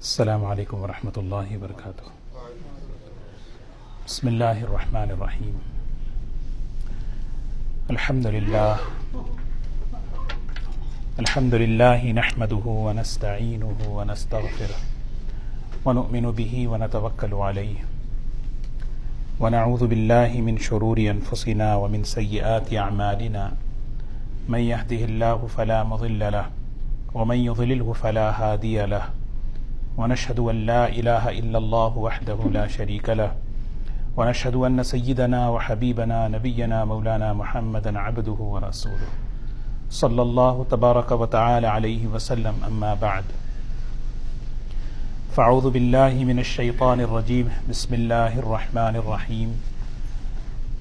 السلام علیکم ورحمۃ اللہ وبرکاتہ۔ بسم اللہ الرحمن الرحیم۔ الحمد للہ الحمد للہ نحمده ونستعينه ونستغفر ونؤمن به ونتوکل عليه ونعوذ بالله من شرور انفسنا ومن سیئات اعمالنا۔ من يهده الله فلا مضل له، ومن يضلله فلا هادي له. ونشهد أن لا إله إلا الله وحده لا شريك له. ونشهد أن سيدنا وحبيبنا نبينا مولانا محمدا عبده ورسوله. صلى الله تبارك وتعالى عليه وسلم. أما بعد فاعوذ بالله من الشيطان الرجيم. بسم الله الرحمن الرحيم.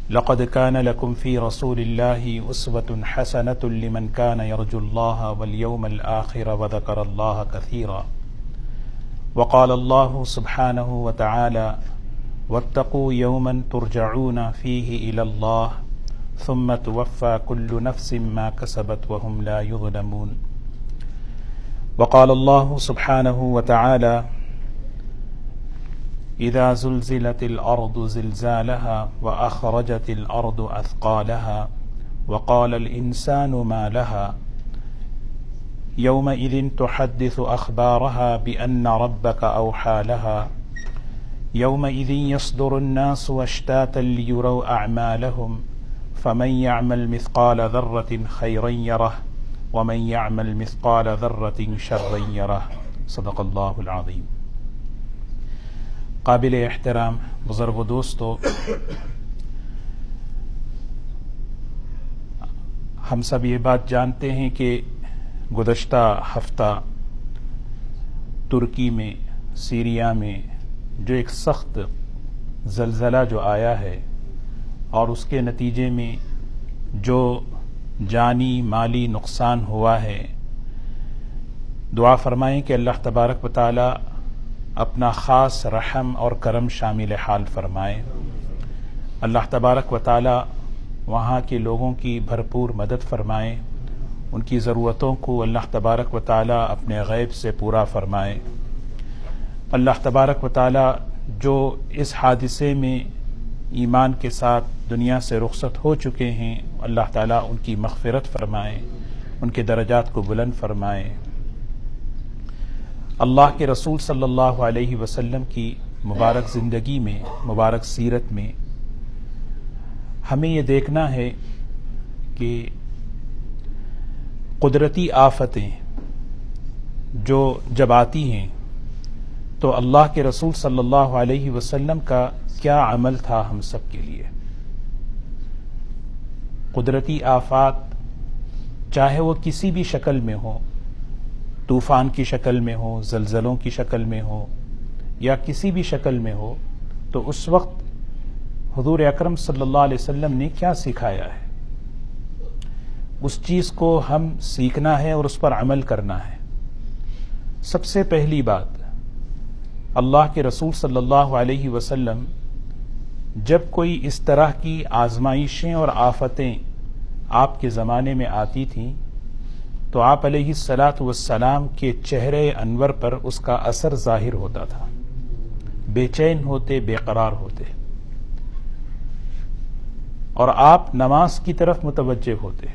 لقد كان لكم في رسول الله أسوة حسنة لمن كان يرجو الله واليوم الآخر وذكر الله كثيرا. وقال الله سبحانه وتعالى واتقوا يوما ترجعون فيه إلى الله، ثم توفى كل نفس ما كسبت وهم لا يظلمون. وقال الله سبحانه وتعالى إذا زلزلت الأرض زلزالها وأخرجت الأرض أثقالها وقال الإنسان ما لها يومئذ تحدث أخبارها بأن ربك أوحى لها يومئذ يصدر الناس أشتاتا ليروا أعمالهم فمن يعمل مثقال ذرة خيرا يره ومن يعمل مثقال ذرة شرا يره صدق الله العظيم قابل احترام، بزرگ و دوستو، ہم سب یہ بات جانتے ہیں کہ گزشتہ ہفتہ ترکی میں، سیریا میں جو ایک سخت زلزلہ جو آیا ہے اور اس کے نتیجے میں جو جانی، مالی نقصان ہوا ہے، دعا فرمائیں کہ اللہ تبارک و تعالی اپنا خاص رحم اور کرم شامل حال فرمائے۔ اللہ تبارک و تعالی وہاں کے لوگوں کی بھرپور مدد فرمائے۔ ان کی ضرورتوں کو اللہ تبارک و تعالی اپنے غیب سے پورا فرمائے۔ اللہ تبارک و تعالی جو اس حادثے میں ایمان کے ساتھ دنیا سے رخصت ہو چکے ہیں، اللہ تعالیٰ ان کی مغفرت فرمائے، ان کے درجات کو بلند فرمائے۔ اللہ کے رسول صلی اللہ علیہ وسلم کی مبارک زندگی میں، مبارک سیرت میں ہمیں یہ دیکھنا ہے کہ قدرتی آفتیں جو جب آتی ہیں تو اللہ کے رسول صلی اللہ علیہ وسلم کا کیا عمل تھا ہم سب کے لیے؟ قدرتی آفات چاہے وہ کسی بھی شکل میں ہو طوفان کی شکل میں ہو، زلزلوں کی شکل میں ہو یا کسی بھی شکل میں ہو، تو اس وقت حضور اکرم صلی اللہ علیہ وسلم نے کیا سکھایا ہے؟ اس چیز کو ہم سیکھنا ہے اور اس پر عمل کرنا ہے۔ سب سے پہلی بات، اللہ کے رسول صلی اللہ علیہ وسلم جب کوئی اس طرح کی آزمائشیں اور آفتیں آپ کے زمانے میں آتی تھیں تو آپ علیہ السلاۃ والسلام کے چہرے انور پر اس کا اثر ظاہر ہوتا تھا۔ بے چین ہوتے، بے قرار ہوتے۔ اور آپ نماز کی طرف متوجہ ہوتے۔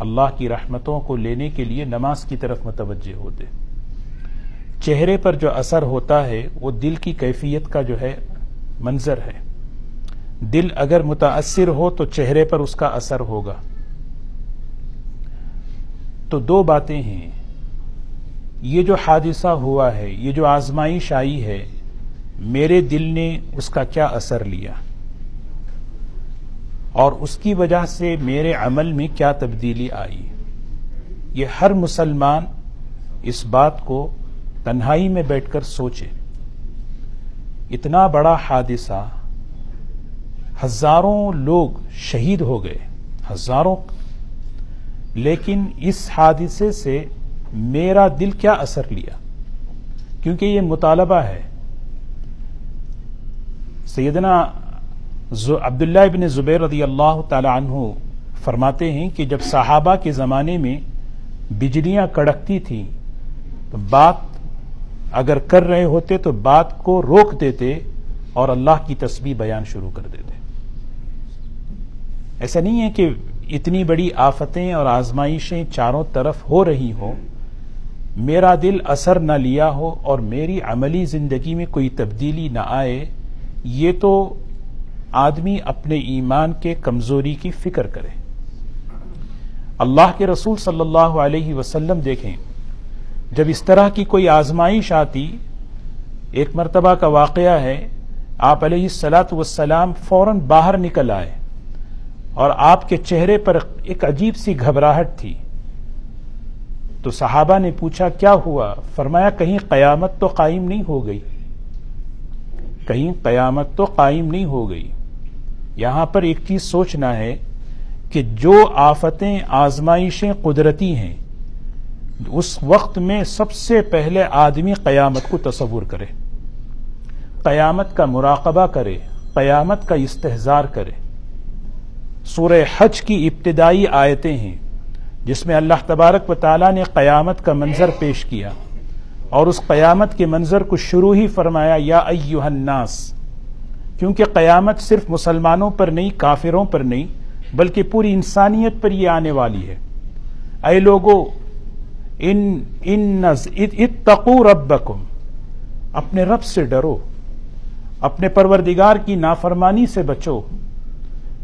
اللہ کی رحمتوں کو لینے کے لیے نماز کی طرف متوجہ ہوتے۔ چہرے پر جو اثر ہوتا ہے، وہ دل کی کیفیت کا جو ہے، منظر ہے۔ دل اگر متاثر ہو تو چہرے پر اس کا اثر ہوگا۔ تو دو باتیں ہیں۔ یہ جو حادثہ ہوا ہے، یہ جو آزمائش آئی ہے، میرے دل نے اس کا کیا اثر لیا؟ اور اس کی وجہ سے میرے عمل میں کیا تبدیلی آئی؟ یہ ہر مسلمان اس بات کو تنہائی میں بیٹھ کر سوچے۔ اتنا بڑا حادثہ ہزاروں لوگ شہید ہو گئے، ہزاروں لیکن اس حادثے سے میرا دل کیا اثر لیا؟ کیونکہ یہ مطالبہ ہے۔ سیدنا عبداللہ ابن زبیر رضی اللہ تعالی عنہ فرماتے ہیں کہ جب صحابہ کے زمانے میں بجلیاں کڑکتی تھیں، تو بات اگر کر رہے ہوتے تو بات کو روک دیتے اور اللہ کی تسبیح بیان شروع کر دیتے۔ ایسا نہیں ہے کہ اتنی بڑی آفتیں اور آزمائشیں چاروں طرف ہو رہی ہوں، میرا دل اثر نہ لیا ہو اور میری عملی زندگی میں کوئی تبدیلی نہ آئے، یہ تو آدمی اپنے ایمان کے کمزوری کی فکر کرے۔ اللہ کے رسول صلی اللہ علیہ وسلم دیکھیں، جب اس طرح کی کوئی آزمائش آتی، ایک مرتبہ کا واقعہ ہے، آپ علیہ السلاۃ وسلام فوراً باہر نکل آئے۔ اور آپ کے چہرے پر ایک عجیب سی گھبراہٹ تھی۔ تو صحابہ نے پوچھا، کیا ہوا؟ فرمایا، کہیں قیامت تو قائم نہیں ہو گئی۔ کہیں قیامت تو قائم نہیں ہو گئی۔ یہاں پر ایک چیز سوچنا ہے کہ جو آفتیں آزمائشیں قدرتی ہیں، اس وقت میں سب سے پہلے آدمی قیامت کو تصور کرے۔ قیامت کا مراقبہ کرے، قیامت کا استحزار کرے۔ سورہ حج کی ابتدائی آیتیں ہیں، جس میں اللہ تبارک و تعالیٰ نے قیامت کا منظر پیش کیا۔ اور اس قیامت کے منظر کو شروع ہی فرمایا، یا ایوہ الناس، کیونکہ قیامت صرف مسلمانوں پر نہیں، کافروں پر نہیں، بلکہ پوری انسانیت پر یہ آنے والی ہے۔ اے لوگو، ان ان اتقو ربکم، اپنے رب سے ڈرو، اپنے پروردگار کی نافرمانی سے بچو۔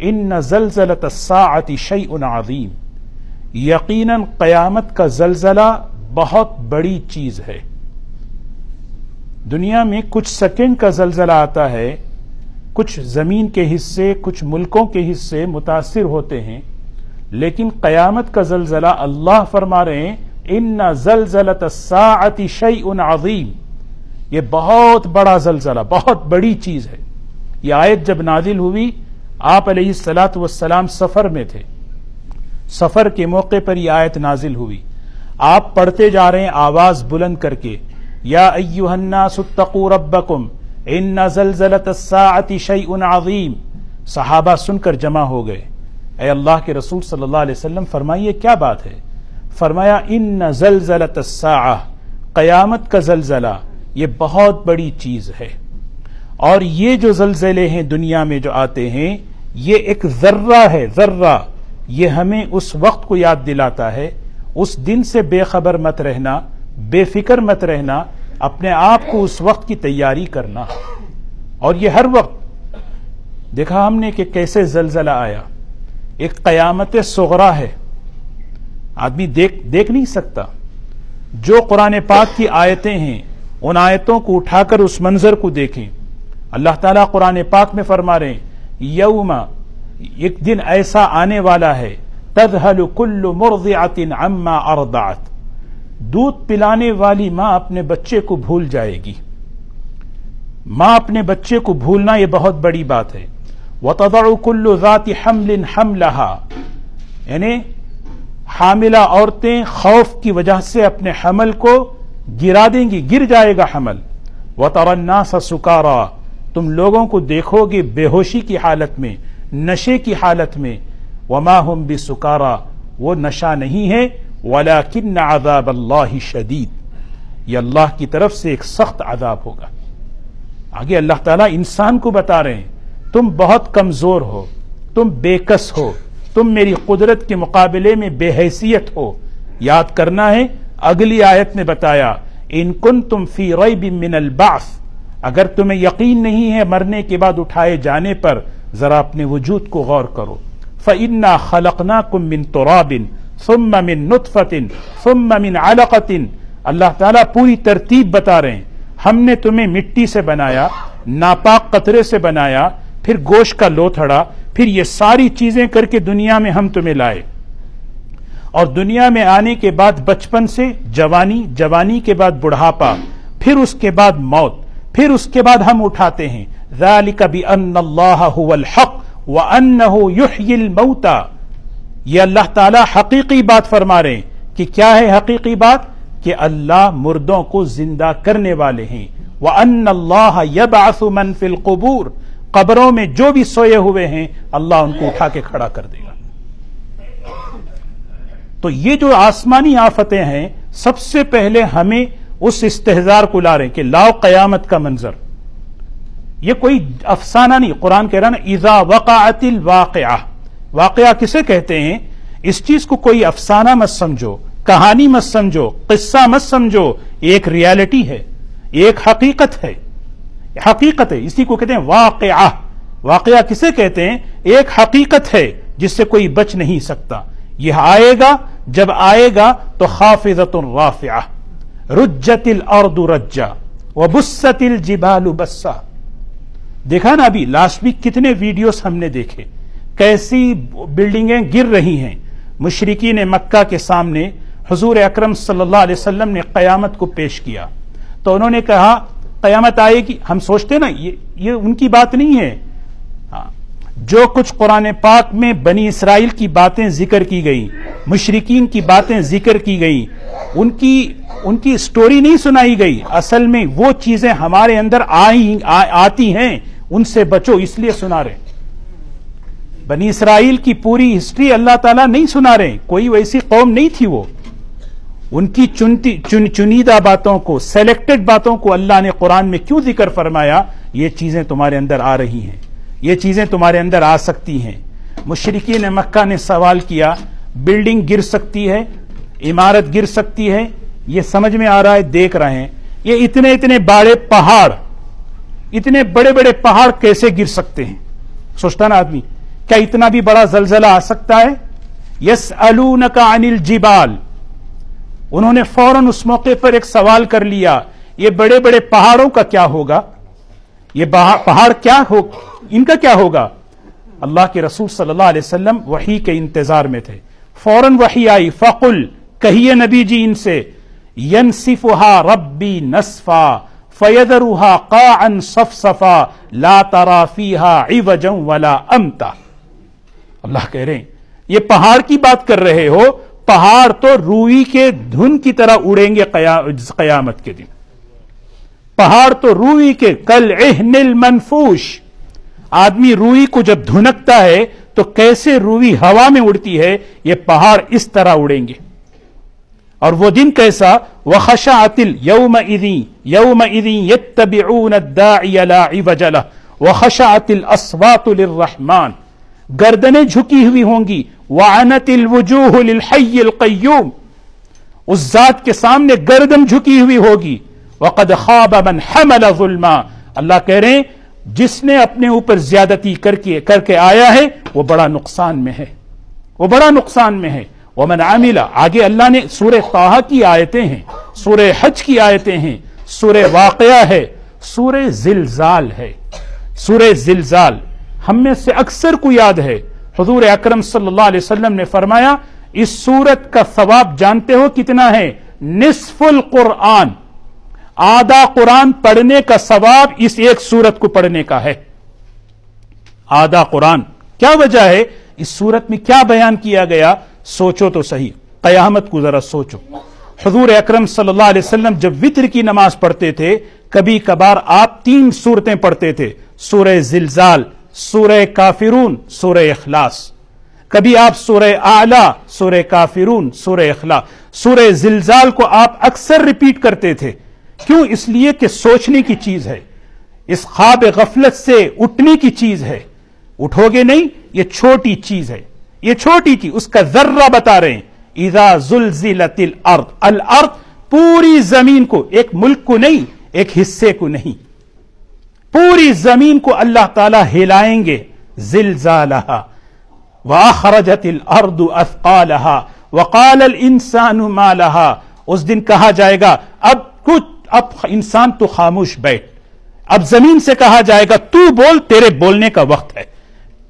ان زلزلت الساعت شیء عظیم یقیناً قیامت کا زلزلہ بہت بڑی چیز ہے۔ دنیا میں کچھ سیکنڈ کا زلزلہ آتا ہے، کچھ زمین کے حصے، کچھ ملکوں کے حصے متاثر ہوتے ہیں، لیکن قیامت کا زلزلہ اللہ فرما رہے ہیں ان زلزلت الساعت شیء عظیم یہ بہت بڑا زلزلہ، بہت بڑی چیز ہے۔ یہ آیت جب نازل ہوئی آپ علیہ السلاۃ والسلام سفر میں تھے۔ سفر کے موقع پر یہ آیت نازل ہوئی۔ آپ پڑھتے جا رہے ہیں آواز بلند کر کے۔ یا ایوہ الناس اتقوا ربکم ان زلزلت الساعت شیء عظیم۔ صحابہ سن کر جمع ہو گئے۔ اے اللہ کے رسول صلی اللہ علیہ وسلم، فرمائیے کیا بات ہے؟ فرمایا، ان زلزلت الساعہ قیامت کا زلزلہ، یہ بہت بڑی چیز ہے۔ اور یہ جو زلزلے ہیں دنیا میں جو آتے ہیں یہ ایک ذرہ ہے، ذرہ۔ یہ ہمیں اس وقت کو یاد دلاتا ہے۔ اس دن سے بے خبر مت رہنا، بے فکر مت رہنا، اپنے آپ کو اس وقت کی تیاری کرنا۔ اور یہ ہر وقت۔ دیکھا ہم نے کہ کیسے زلزلہ آیا۔ ایک قیامت سغرا ہے۔ آدمی دیکھ دیکھ نہیں سکتا۔ جو قرآن پاک کی آیتیں ہیں، ان آیتوں کو اٹھا کر اس منظر کو دیکھیں۔ اللہ تعالیٰ قرآن پاک میں فرما رہے ہیں یوم، ایک دن ایسا آنے والا ہے تدہل کل مرضعت عما ارضعت۔ دودھ پلانے والی ماں اپنے بچے کو بھول جائے گی۔ ماں اپنے بچے کو بھولنا یہ بہت بڑی بات ہے۔ وَتَضَعُ كُلُّ ذَاتِ حَمْلٍ حَمْلَهَا یعنی حاملہ عورتیں خوف کی وجہ سے اپنے حمل کو گرا دیں گی، گر جائے گا حمل۔ و ترنا سکارا۔ تم لوگوں کو دیکھو گے بے ہوشی کی حالت میں، نشے کی حالت میں۔ وما ہم بھی سکارا وہ نشہ نہیں ہے۔ ولا کن عذاب اللہ شدید۔ یہ اللہ کی طرف سے ایک سخت عذاب ہوگا۔ آگے اللہ تعالیٰ انسان کو بتا رہے ہیں، تم بہت کمزور ہو، تم بےکس ہو، تم میری قدرت کے مقابلے میں بے حیثیت ہو۔ یاد کرنا ہے، اگلی آیت نے بتایا، ان کن تم فی ریب من البعث اگر تمہیں یقین نہیں ہے مرنے کے بعد اٹھائے جانے پر، ذرا اپنے وجود کو غور کرو۔ فَإِنَّا خَلَقْنَاكُم مِّن تُرَابٍ ثُمَّ مِّن نُطْفَةٍ ثُمَّ مِّن عَلَقَةٍ۔ اللہ تعالیٰ پوری ترتیب بتا رہے ہیں۔ ہم نے تمہیں مٹی سے بنایا، ناپاک قطرے سے بنایا، پھر گوشت کا لوتھڑا پھر یہ ساری چیزیں کر کے دنیا میں ہم تمہیں لائے۔ اور دنیا میں آنے کے بعد بچپن سے، جوانی جوانی کے بعد بڑھاپا، پھر اس کے بعد موت۔ پھر اس کے بعد ہم اٹھاتے ہیں ذالک بان اللہ هو الحق وانه يحيي الموتى۔ یہ اللہ تعالی حقیقی بات فرما رہے ہیں کہ کیا ہے حقیقی بات؟ کہ اللہ مردوں کو زندہ کرنے والے ہیں۔ وان اللہ يبعث من في القبور۔ قبروں میں جو بھی سوئے ہوئے ہیں، اللہ ان کو اٹھا کے کھڑا کر دے گا۔ تو یہ جو آسمانی آفتیں ہیں، سب سے پہلے ہمیں اس استحزار کو لا رہے ہیں کہ لاؤ قیامت کا منظر۔ یہ کوئی افسانہ نہیں، قرآن کہہ رہا نا ایزا وقعت الواقعہ واقعہ کسے کہتے ہیں؟ اس چیز کو کوئی افسانہ مت سمجھو، کہانی مت سمجھو، قصہ مت سمجھو، ایک ریالٹی ہے، ایک حقیقت ہے حقیقت ہے۔ اسی کو کہتے ہیں واقعہ۔ واقعہ کسے کہتے ہیں؟ ایک حقیقت ہے، جس سے کوئی بچ نہیں سکتا۔ یہ آئے گا، جب آئے گا تو خافضت رافعہ۔ رجت الارض رجا وبست الجبال بسا۔ دیکھا نا ابھی لاسٹ ویک کتنے ویڈیوز ہم نے دیکھے۔ کیسی بلڈنگیں گر رہی ہیں۔ مشرقین مکہ کے سامنے حضور اکرم صلی اللہ علیہ وسلم نے قیامت کو پیش کیا۔ تو انہوں نے کہا، قیامت آئے گی۔ ہم سوچتے نا یہ ان کی بات نہیں ہے۔ جو کچھ قرآن پاک میں بنی اسرائیل کی باتیں ذکر کی گئی مشرقین کی باتیں ذکر کی گئی ان کی ان کی سٹوری نہیں سنائی گئی۔ اصل میں وہ چیزیں ہمارے اندر آئی آتی ہیں، ان سے بچو، اس لیے سنا رہے۔ بنی اسرائیل کی پوری ہسٹری اللہ تعالیٰ نہیں سنا رہے، کوئی ویسی قوم نہیں تھی وہ۔ ان کی چنتی، چن، چنیدہ باتوں کو سلیکٹڈ باتوں کو اللہ نے قرآن میں کیوں ذکر فرمایا؟ یہ چیزیں تمہارے اندر آ رہی ہیں۔ یہ چیزیں تمہارے اندر آ سکتی ہیں۔ مشرقین مکہ نے سوال کیا، بلڈنگ گر سکتی ہے، عمارت گر سکتی ہے؟ یہ سمجھ میں آ رہا ہے، دیکھ رہے ہیں۔ یہ اتنے اتنے بڑے پہاڑ، اتنے بڑے بڑے پہاڑ کیسے گر سکتے ہیں؟ سوچتا نا آدمی، کیا اتنا بھی بڑا زلزلہ آ سکتا ہے؟ یس کا انل جیبال انہوں نے فوراً اس موقع پر ایک سوال کر لیا، یہ بڑے بڑے پہاڑوں کا کیا ہوگا؟ یہ پہاڑ کیا ہو ان کا کیا ہوگا؟ اللہ کے رسول صلی اللہ علیہ وسلم وہی کے انتظار میں تھے۔ فوراً وہی آئی، فقل، کہیے نبی جی ان سے ینسفہا ربی نصفا فیدرہا قاعا صفصفا، لا ترا فیہا عوجا ولا امتا۔ اللہ کہہ رہے ہیں، یہ پہاڑ کی بات کر رہے ہو، پہاڑ تو روئی کے دھن کی طرح اڑیں گے قیامت کے دن۔ پہاڑ تو روئی کے، کل اہنل منفوش آدمی روئی کو جب دھنکتا ہے تو کیسے روئی ہوا میں اڑتی ہے، یہ پہاڑ اس طرح اڑیں گے۔ اور وہ دن کیسا؟ وہ خشا اتل یوم ادی یوم ادی یت وہ خشا اتل اسوات الرحمان گردنیں جھکی ہوئی ہوں گی۔ وعنت الوجوہ للحی القیوم اس ذات کے سامنے گردن جھکی ہوئی ہوگی۔ وقد خواب من حمل ظلما۔ اللہ کہہ رہے ہیں جس نے اپنے اوپر زیادتی کر کے کر کے آیا ہے، وہ بڑا نقصان میں ہے۔ وہ بڑا نقصان میں ہے۔ وہ من عاملہ آگے اللہ نے سورہ طاہا کی آیتیں ہیں، سورہ حج کی آیتیں ہیں، سورہ واقعہ ہے، سورہ زلزال ہے۔ سورہ زلزال، ہم میں سے اکثر کو یاد ہے۔ حضور اکرم صلی اللہ علیہ وسلم نے فرمایا، اس سورت کا ثواب جانتے ہو کتنا ہے؟ نصف القرآن۔ آدھا قرآن پڑھنے کا ثواب اس ایک سورت کو پڑھنے کا ہے۔ آدھا قرآن۔ کیا وجہ ہے؟ اس سورت میں کیا بیان کیا گیا؟ سوچو تو صحیح۔ قیامت کو ذرا سوچو۔ حضور اکرم صلی اللہ علیہ وسلم جب وطر کی نماز پڑھتے تھے، کبھی کبھار آپ تین صورتیں پڑھتے تھے۔ سورہ زلزال، سورہ کافرون، سورہ اخلاص۔ کبھی آپ سورہ اعلی، سورہ کافرون، سورہ اخلاص۔ سورہ زلزال کو آپ اکثر ریپیٹ کرتے تھے۔ کیوں اس لیے کہ سوچنے کی چیز ہے؟ اس خواب غفلت سے اٹھنے کی چیز ہے۔ اٹھو گے نہیں؟ یہ چھوٹی چیز ہے۔ یہ چھوٹی چیز، اس کا ذرہ بتا رہے ہیں۔ اذا زلزلت الارض الارض پوری زمین کو، ایک ملک کو نہیں، ایک حصے کو نہیں۔ پوری زمین کو اللہ تعالی ہلائیں گے۔ زلزالہ واخرجت الارض اثقالها وقال الانسان ما لها۔ اس دن کہا جائے گا، اب کچھ اب انسان تو خاموش بیٹھ۔ اب زمین سے کہا جائے گا، تو بول، تیرے بولنے کا وقت ہے۔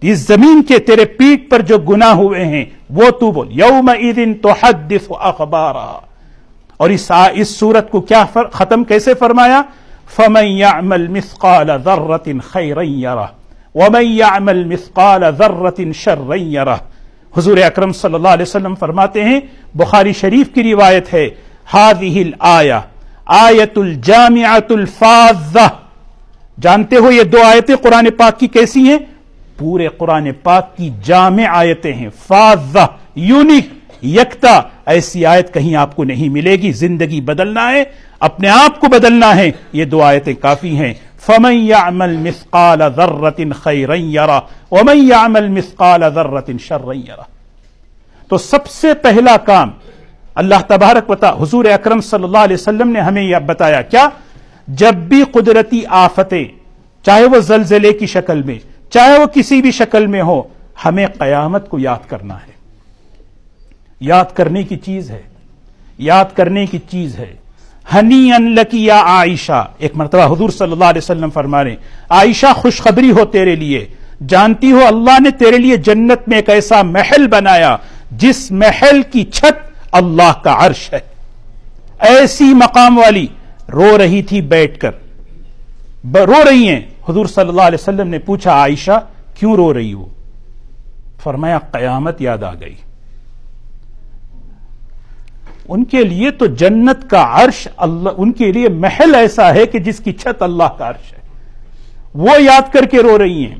اس زمین کے تیرے پیٹ پر جو گناہ ہوئے ہیں، وہ تو بول۔ یوم ایدن تو اخبارا۔ اور اس اس صورت کو کیا ختم کیسے فرمایا؟ فمن يعمل مثقال ذرة خيرا يره۔ ومن يعمل مثقال ذرة شرا يره۔ حضور اکرم صلی اللہ علیہ وسلم فرماتے ہیں، بخاری شریف کی روایت ہے، هذه الايه آیت الجامعۃ الفاظہ جانتے ہو یہ دو آیتیں قرآن پاک کی کیسی ہیں؟ پورے قرآن پاک کی جامع آیتیں ہیں۔ فاضہ یونیک یکتا۔ ایسی آیت کہیں آپ کو نہیں ملے گی۔ زندگی بدلنا ہے، اپنے آپ کو بدلنا ہے۔ یہ دو آیتیں کافی ہیں۔ فمن يعمل مثقال ذرة خيرا يرى ومن يعمل مثقال ذرة شرا يرى تو سب سے پہلا کام اللہ تبارک بتا حضور اکرم صلی اللہ علیہ وسلم نے ہمیں یہ بتایا، کیا؟ جب بھی قدرتی آفتیں، چاہے وہ زلزلے کی شکل میں، چاہے وہ کسی بھی شکل میں ہو ہمیں قیامت کو یاد کرنا ہے۔ یاد کرنے کی چیز ہے۔ یاد کرنے کی چیز ہے۔ ہنی ان لکیا عائشہ۔ ایک مرتبہ حضور صلی اللہ علیہ وسلم فرما رہے عائشہ، خوشخبری ہو تیرے لیے۔ جانتی ہو، اللہ نے تیرے لیے جنت میں ایک ایسا محل بنایا، جس محل کی چھت اللہ کا عرش ہے۔ ایسی مقام والی رو رہی تھی بیٹھ کر۔ رو رہی ہیں۔ حضور صلی اللہ علیہ وسلم نے پوچھا، عائشہ، کیوں رو رہی ہو؟ فرمایا، قیامت یاد آ گئی۔ ان کے لیے تو جنت کا عرش اللہ ان کے لیے محل ایسا ہے کہ جس کی چھت اللہ کا عرش ہے۔ وہ یاد کر کے رو رہی ہیں۔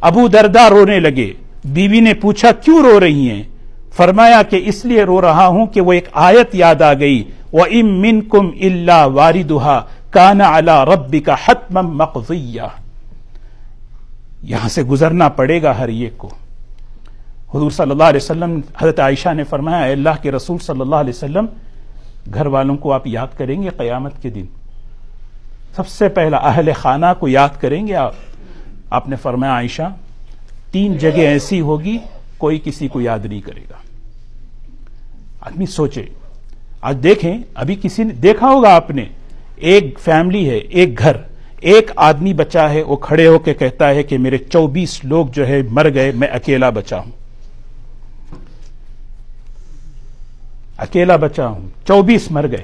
ابو دردا رونے لگے۔ بیوی نے پوچھا، کیوں رو رہی ہیں؟ فرمایا کہ اس لیے رو رہا ہوں کہ وہ ایک آیت یاد آ گئی۔ وہ ام من کم اللہ واری دہا کانا اللہ ربی کا حتم مقضیہ یہاں سے گزرنا پڑے گا ہر ایک کو۔ حضور صلی اللہ علیہ وسلم، حضرت عائشہ نے فرمایا، اے اللہ کے رسول صلی اللہ علیہ وسلم، گھر والوں کو آپ یاد کریں گے قیامت کے دن۔ سب سے پہلا اہل خانہ کو یاد کریں گے آپ۔ آپ نے فرمایا، عائشہ، تین جگہ ایسی ہوگی، کوئی کسی کو یاد نہیں کرے گا۔ آدمی سوچے۔ آج دیکھیں، ابھی کسی نے دیکھا ہوگا آپ نے۔ ایک فیملی ہے، ایک گھر۔ ایک آدمی بچا ہے، وہ کھڑے ہو کے کہتا ہے کہ میرے چوبیس لوگ جو ہے مر گئے، میں اکیلا بچا ہوں۔ اکیلا بچا ہوں۔ چوبیس مر گئے۔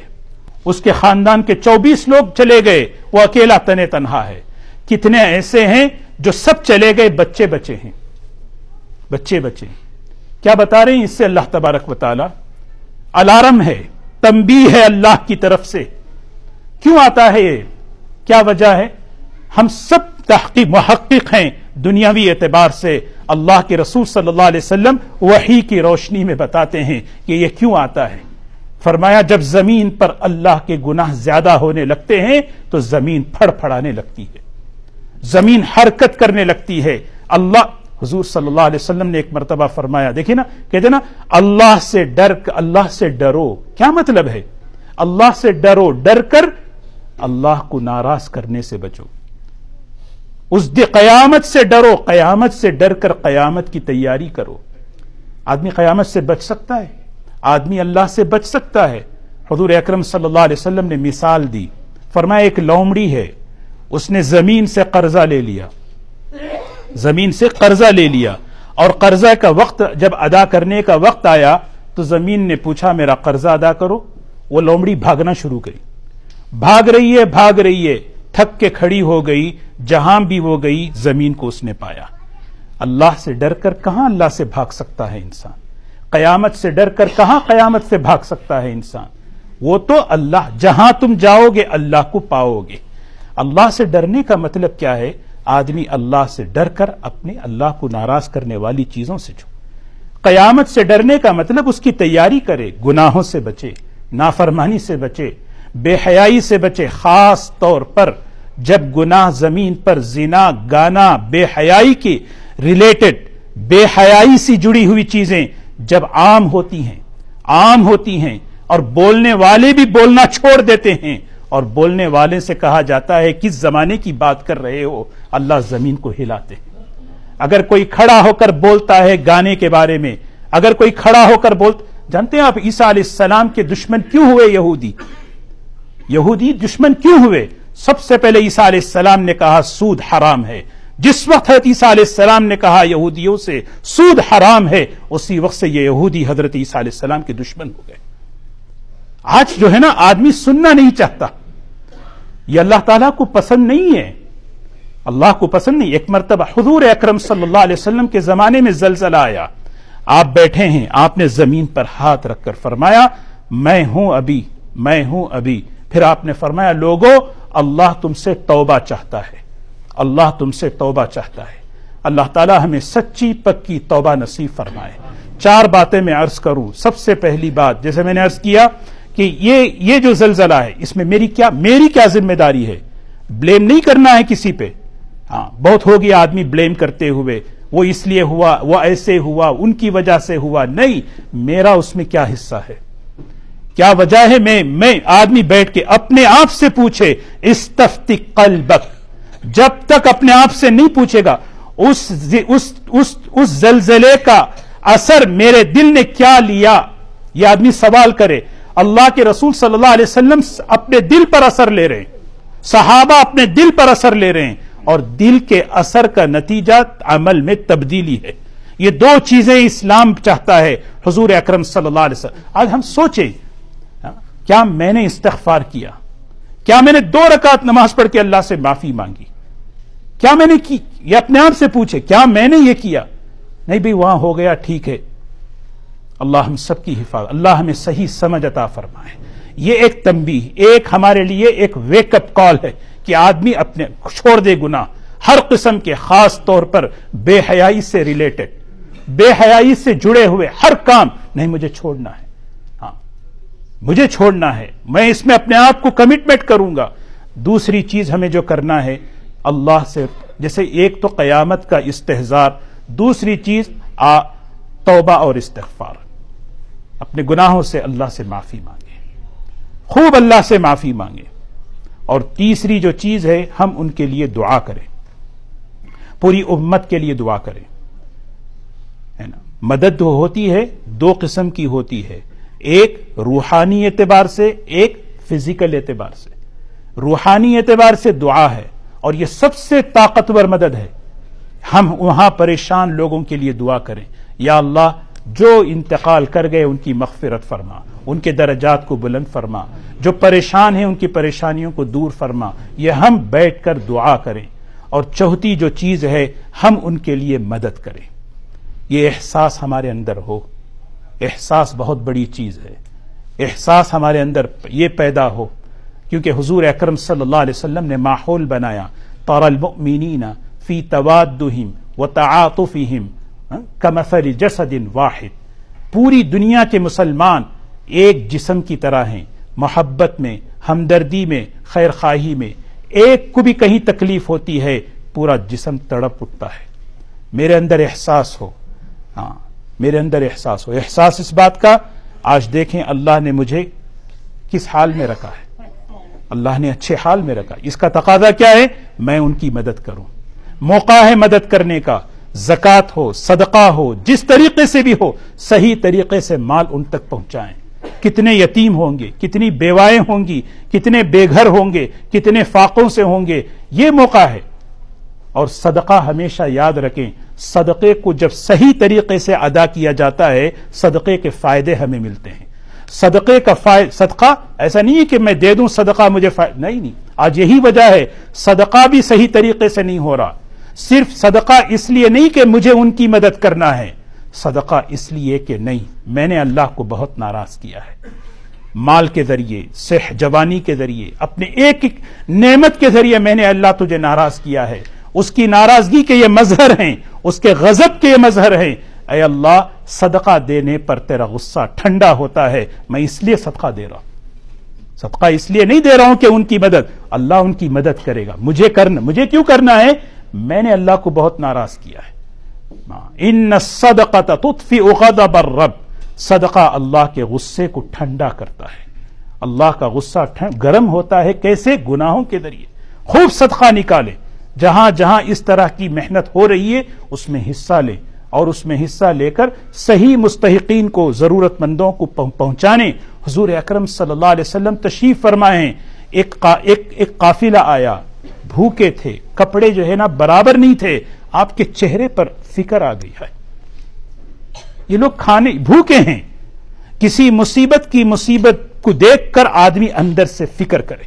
اس کے خاندان کے چوبیس لوگ چلے گئے۔ وہ اکیلا تنے تنہا ہے۔ کتنے ایسے ہیں جو سب چلے گئے، بچے بچے ہیں۔ بچے بچے کیا بتا رہے ہیں؟ اس سے اللہ تبارک و تعالی الارم ہے تمبی ہے اللہ کی طرف سے۔ کیوں آتا ہے یہ؟ کیا وجہ ہے؟ ہم سب تحقیق، محقق ہیں دنیاوی اعتبار سے۔ اللہ کے رسول صلی اللہ علیہ وسلم وہی کی روشنی میں بتاتے ہیں کہ یہ کیوں آتا ہے۔ فرمایا، جب زمین پر اللہ کے گناہ زیادہ ہونے لگتے ہیں، تو زمین پھڑ پھڑانے لگتی ہے۔ زمین حرکت کرنے لگتی ہے۔ اللہ حضور صلی اللہ علیہ وسلم نے ایک مرتبہ فرمایا دیکھیں نا، کہتے نا، اللہ سے ڈر، اللہ سے ڈرو۔ کیا مطلب ہے؟ اللہ سے ڈرو، ڈر کر اللہ کو ناراض کرنے سے بچو۔ اس دی قیامت سے ڈرو، قیامت سے ڈر کر قیامت کی تیاری کرو۔ آدمی قیامت سے بچ سکتا ہے، آدمی اللہ سے بچ سکتا ہے۔ حضور اکرم صلی اللہ علیہ وسلم نے مثال دی۔ فرمایا، ایک لومڑی ہے، اس نے زمین سے قرضہ لے لیا۔ زمین سے قرضہ لے لیا اور قرضہ کا وقت جب ادا کرنے کا وقت آیا تو زمین نے پوچھا میرا قرضہ ادا کرو وہ لومڑی بھاگنا شروع کری بھاگ رہی ہے بھاگ رہی ہے تھک کے کھڑی ہو گئی جہاں بھی وہ گئی زمین کو اس نے پایا اللہ سے ڈر کر کہاں اللہ سے بھاگ سکتا ہے انسان قیامت سے ڈر کر کہاں قیامت سے بھاگ سکتا ہے انسان وہ تو اللہ جہاں تم جاؤ گے اللہ کو پاؤ گے اللہ سے ڈرنے کا مطلب کیا ہے آدمی اللہ سے ڈر کر اپنے اللہ کو ناراض کرنے والی چیزوں سے چھو قیامت سے ڈرنے کا مطلب اس کی تیاری کرے، گناہوں سے بچے، نافرمانی سے بچے، بے حیائی سے بچے، خاص طور پر جب گناہ زمین پر زنا، گانا، بے حیائی کی ریلیٹڈ بے حیائی سی جڑی ہوئی چیزیں جب عام ہوتی ہیں، عام ہوتی ہیں اور بولنے والے بھی بولنا چھوڑ دیتے ہیں اور بولنے والے سے کہا جاتا ہے کس زمانے کی بات کر رہے ہو اللہ زمین کو ہلاتے ہیں۔ اگر کوئی کھڑا ہو کر بولتا ہے گانے کے بارے میں، اگر کوئی کھڑا ہو کر بولتا، جانتے ہیں آپ عیسیٰ علیہ السلام کے دشمن کیوں ہوئے یہودی؟ یہودی دشمن کیوں ہوئے؟ سب سے پہلے عیسیٰ علیہ السلام نے کہا، سود حرام ہے۔ جس وقت حضرت عیسیٰ علیہ السلام نے کہا یہودیوں سے، سود حرام ہے، اسی وقت سے یہ یہودی حضرت عیسیٰ علیہ السلام کے دشمن ہو گئے۔ آج جو ہے نا، آدمی سننا نہیں چاہتا۔ یہ اللہ تعالیٰ کو پسند نہیں ہے۔ اللہ کو پسند نہیں، ایک مرتبہ حضور اکرم صلی اللہ علیہ وسلم کے زمانے میں زلزلہ آیا۔ آپ بیٹھے ہیں، آپ نے زمین پر ہاتھ رکھ کر فرمایا، میں ہوں ابھی، میں ہوں ابھی۔ پھر آپ نے فرمایا لوگوں اللہ تم سے توبہ چاہتا ہے۔ اللہ تم سے توبہ چاہتا ہے۔ اللہ تعالیٰ ہمیں سچی پکی توبہ نصیب فرمائے۔ چار باتیں میں عرض کروں۔ سب سے پہلی بات، جیسے میں نے عرض کیا کہ یہ یہ جو زلزلہ ہے، اس میں میری کیا میری کیا ذمہ داری ہے؟ بلیم نہیں کرنا ہے کسی پہ۔ ہاں بہت ہو گیا آدمی بلیم کرتے ہوئے وہ اس لیے ہوا وہ ایسے ہوا ان کی وجہ سے ہوا نہیں میرا اس میں کیا حصہ ہے؟ کیا وجہ ہے؟ میں میں آدمی بیٹھ کے اپنے آپ سے پوچھے استفتی قلبک جب تک اپنے آپ سے نہیں پوچھے گا اس اس, اس, اس زلزلے کا اثر میرے دل نے کیا لیا؟ یہ آدمی سوال کرے اللہ کے رسول صلی اللہ علیہ وسلم اپنے دل پر اثر لے رہے ہیں صحابہ اپنے دل پر اثر لے رہے ہیں اور دل کے اثر کا نتیجہ عمل میں تبدیلی ہے۔ یہ دو چیزیں اسلام چاہتا ہے، حضور اکرم صلی اللہ علیہ وسلم۔ آج ہم سوچیں، کیا میں نے استغفار کیا؟ کیا میں نے دو رکعت نماز پڑھ کے اللہ سے معافی مانگی؟ کیا میں نے کی؟ یہ اپنے آپ سے پوچھے کیا میں نے یہ کیا؟ نہیں بھائی، وہاں ہو گیا، ٹھیک ہے۔ اللہ ہم سب کی حفاظت، اللہ ہمیں صحیح سمجھ عطا فرمائے۔ یہ ایک تنبیہ، ایک ہمارے لیے ایک ویک اپ کال ہے۔ کہ آدمی اپنے چھوڑ دے گنا ہر قسم کے خاص طور پر بے حیائی سے ریلیٹڈ بے حیائی سے جڑے ہوئے ہر کام، نہیں، مجھے چھوڑنا ہے۔ ہاں مجھے چھوڑنا ہے۔ میں اس میں اپنے آپ کو کمٹمنٹ کروں گا۔ دوسری چیز ہمیں جو کرنا ہے، اللہ سے، جیسے ایک تو قیامت کا استحزار دوسری چیز، آ، توبہ اور استغفار۔ اپنے گناہوں سے اللہ سے معافی مانگے۔ خوب اللہ سے معافی مانگے۔ اور تیسری جو چیز ہے، ہم ان کے لیے دعا کریں۔ پوری امت کے لیے دعا کریں۔ ہے نا؟ مدد ہوتی ہے، دو قسم کی ہوتی ہے۔ ایک روحانی اعتبار سے، ایک فزیکل اعتبار سے۔ روحانی اعتبار سے دعا ہے، اور یہ سب سے طاقتور مدد ہے۔ ہم وہاں پریشان لوگوں کے لیے دعا کریں۔ یا اللہ جو انتقال کر گئے ان کی مغفرت فرما، ان کے درجات کو بلند فرما، جو پریشان ہیں ان کی پریشانیوں کو دور فرما، یہ ہم بیٹھ کر دعا کریں اور چوتھی جو چیز ہے ہم ان کے لیے مدد کریں۔ یہ احساس ہمارے اندر ہو۔ احساس بہت بڑی چیز ہے۔ احساس ہمارے اندر یہ پیدا ہو۔ کیونکہ حضور اکرم صلی اللہ علیہ وسلم نے ماحول بنایا۔ طور المؤمنین فی توادہم و تعاطفہم۔ ہاں؟ کمثل جسد واحد۔ پوری دنیا کے مسلمان ایک جسم کی طرح ہیں۔ محبت میں، ہمدردی میں، خیر خواہی میں۔ ایک کو بھی کہیں تکلیف ہوتی ہے، پورا جسم تڑپ اٹھتا ہے۔ میرے اندر احساس ہو۔ ہاں میرے اندر احساس ہو۔ احساس اس بات کا، آج دیکھیں اللہ نے مجھے کس حال میں رکھا ہے۔ اللہ نے اچھے حال میں رکھا۔ اس کا تقاضا کیا ہے؟ میں ان کی مدد کروں۔ موقع ہے مدد کرنے کا۔ زکات ہو، صدقہ ہو، جس طریقے سے بھی ہو، صحیح طریقے سے مال ان تک پہنچائیں۔ کتنے یتیم ہوں گے، کتنی بیوائیں ہوں گی، کتنے بے گھر ہوں گے، کتنے فاقوں سے ہوں گے، یہ موقع ہے۔ اور صدقہ ہمیشہ یاد رکھیں، صدقے کو جب صحیح طریقے سے ادا کیا جاتا ہے، صدقے کے فائدے ہمیں ملتے ہیں۔ صدقے کا صدقہ، ایسا نہیں ہے کہ میں دے دوں، صدقہ مجھے نہیں نہیں۔ آج یہی وجہ ہے، صدقہ بھی صحیح طریقے سے نہیں ہو رہا۔ صرف صدقہ اس لیے نہیں کہ مجھے ان کی مدد کرنا ہے۔ صدقہ اس لیے کہ نہیں، میں نے اللہ کو بہت ناراض کیا ہے۔ مال کے ذریعے صح جوانی کے ذریعے، اپنے ایک ایک نعمت کے ذریعے میں نے اللہ تجھے ناراض کیا ہے۔ اس کی ناراضگی کے یہ مظہر ہیں، اس کے غضب کے یہ مظہر ہیں۔ اے اللہ، صدقہ دینے پر تیرا غصہ ٹھنڈا ہوتا ہے، میں اس لیے صدقہ دے رہا ہوں۔ صدقہ اس لیے نہیں دے رہا ہوں کہ ان کی مدد۔ اللہ ان کی مدد کرے گا۔ مجھے کرنا، مجھے کیوں کرنا ہے؟ میں نے اللہ کو بہت ناراض کیا ہے۔ ان صدقہ تطفی غضب الرب۔ صدقہ اللہ کے غصے کو ٹھنڈا کرتا ہے۔ اللہ کا غصہ گرم ہوتا ہے کیسے؟ گناہوں کے ذریعے۔ خوب صدقہ نکالے۔ جہاں جہاں اس طرح کی محنت ہو رہی ہے، اس میں حصہ لے۔ اور اس میں حصہ لے کر صحیح مستحقین کو ضرورت مندوں کو پہنچانے۔ حضور اکرم صلی اللہ علیہ وسلم تشریف فرمائے۔ ایک ایک قافلہ آیا۔ بھوکے تھے، کپڑے جو ہے نا برابر نہیں تھے، آپ کے چہرے پر فکر آ گئی ہے۔ یہ لوگ کھانے، بھوکے ہیں۔ کسی مصیبت کی مصیبت کو دیکھ کر آدمی اندر سے فکر کرے۔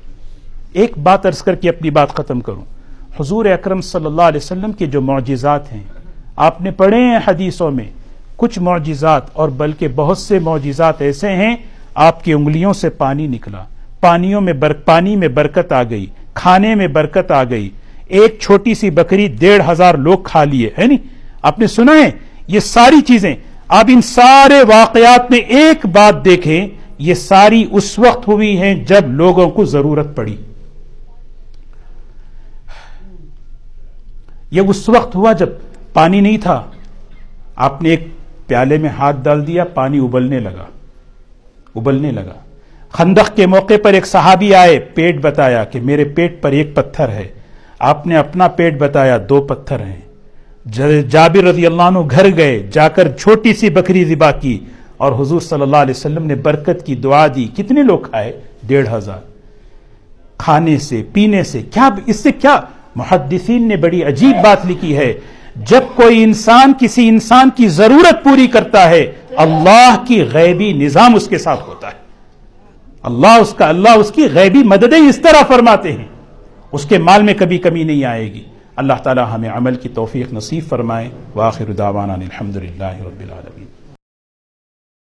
ایک بات ارض کر کے اپنی بات ختم کروں۔ حضور اکرم صلی اللہ علیہ وسلم کے جو معجزات ہیں، آپ نے پڑھے ہیں حدیثوں میں، کچھ معجزات اور بلکہ بہت سے معجزات ایسے ہیں، آپ کی انگلیوں سے پانی نکلا۔ پانیوں میں بر، پانی میں برکت آ گئی۔ کھانے میں برکت آ گئی۔ ایک چھوٹی سی بکری ڈیڑھ ہزار لوگ کھا لیے، ہے نہیں؟ آپ نے سنا ہے، یہ ساری چیزیں۔ آپ ان سارے واقعات میں ایک بات دیکھیں، یہ ساری اس وقت ہوئی ہیں جب لوگوں کو ضرورت پڑی۔ یہ اس وقت ہوا جب پانی نہیں تھا۔ آپ نے ایک پیالے میں ہاتھ ڈال دیا، پانی ابلنے لگا۔ ابلنے لگا۔ خندق کے موقع پر ایک صحابی آئے، پیٹ بتایا کہ میرے پیٹ پر ایک پتھر ہے۔ آپ نے اپنا پیٹ بتایا، دو پتھر ہیں۔ جابر رضی اللہ عنہ گھر گئے، جا کر چھوٹی سی بکری ذبا کی اور حضور صلی اللہ علیہ وسلم نے برکت کی دعا دی۔ کتنے لوگ کھائے؟ ڈیڑھ ہزار۔ کھانے سے، پینے سے کیا اس سے کیا؟ محدثین نے بڑی عجیب بات لکھی ہے۔ جب کوئی انسان، کسی انسان کی ضرورت پوری کرتا ہے، اللہ کی غیبی نظام اس کے ساتھ ہوتا ہے۔ اللہ اس کا اللہ اس کی غیبی مددیں اس طرح فرماتے ہیں۔ اس کے مال میں کبھی کمی نہیں آئے گی۔ اللہ تعالی ہمیں عمل کی توفیق نصیب فرمائے۔ واخر دعوانا الحمد للہ رب العالمین۔